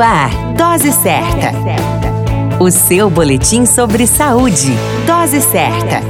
Ar, Dose Certa. O seu boletim sobre saúde. Dose certa.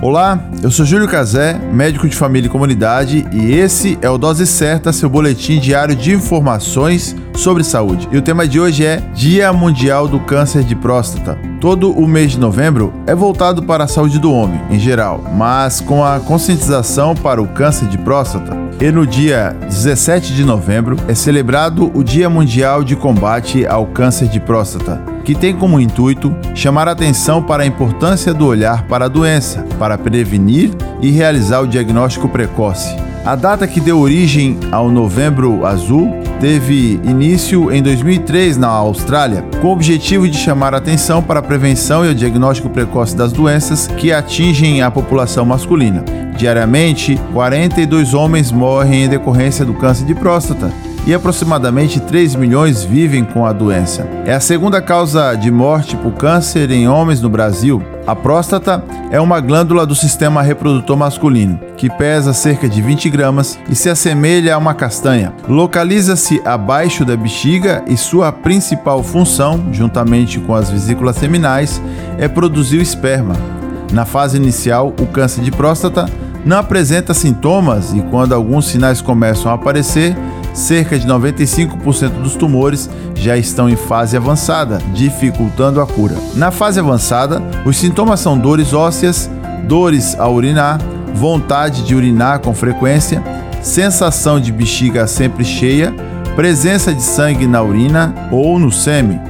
Olá, eu sou Júlio Cazé, médico de família e comunidade, e esse é o Dose Certa, seu boletim diário de informações sobre saúde. E o tema de hoje é Dia Mundial do Câncer de Próstata. Todo o mês de novembro é voltado para a saúde do homem, em geral, mas com a conscientização para o câncer de próstata. E no dia 17 de novembro é celebrado o Dia Mundial de Combate ao Câncer de Próstata, que tem como intuito chamar a atenção para a importância do olhar para a doença, para prevenir e realizar o diagnóstico precoce. A data que deu origem ao Novembro Azul teve início em 2003 na Austrália, com o objetivo de chamar a atenção para a prevenção e o diagnóstico precoce das doenças que atingem a população masculina. Diariamente, 42 homens morrem em decorrência do câncer de próstata e aproximadamente 3 milhões vivem com a doença. É a segunda causa de morte por câncer em homens no Brasil. A próstata é uma glândula do sistema reprodutor masculino, que pesa cerca de 20 gramas e se assemelha a uma castanha. Localiza-se abaixo da bexiga e sua principal função, juntamente com as vesículas seminais, é produzir o esperma. Na fase inicial, o câncer de próstata não apresenta sintomas e quando alguns sinais começam a aparecer, cerca de 95% dos tumores já estão em fase avançada, dificultando a cura. Na fase avançada, os sintomas são dores ósseas, dores ao urinar, vontade de urinar com frequência, sensação de bexiga sempre cheia, presença de sangue na urina ou no sêmen.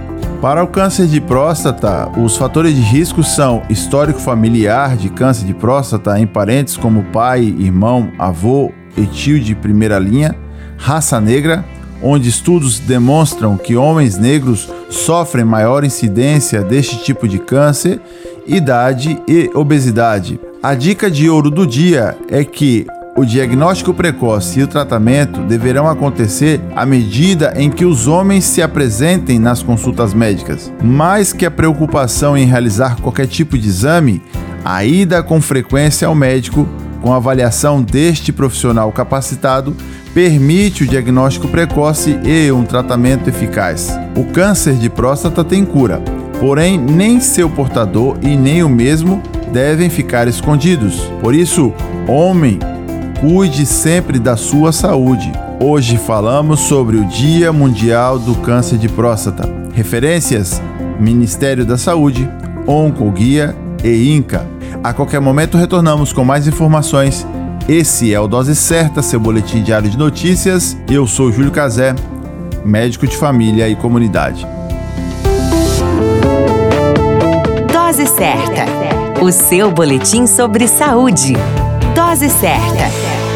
Para o câncer de próstata, os fatores de risco são histórico familiar de câncer de próstata em parentes como pai, irmão, avô e tio de primeira linha, raça negra, onde estudos demonstram que homens negros sofrem maior incidência deste tipo de câncer, idade e obesidade. A dica de ouro do dia é que o diagnóstico precoce e o tratamento deverão acontecer à medida em que os homens se apresentem nas consultas médicas. Mais que a preocupação em realizar qualquer tipo de exame, a ida com frequência ao médico, com avaliação deste profissional capacitado, permite o diagnóstico precoce e um tratamento eficaz. O câncer de próstata tem cura, porém, nem seu portador e nem o mesmo devem ficar escondidos. Por isso, homem, cuide sempre da sua saúde. Hoje falamos sobre o Dia Mundial do Câncer de Próstata. Referências: Ministério da Saúde, Oncoguia e INCA. A qualquer momento retornamos com mais informações. Esse é o Dose Certa, seu boletim diário de notícias. Eu sou Júlio Cazé, médico de família e comunidade. Dose Certa, o seu boletim sobre saúde. Dose certa.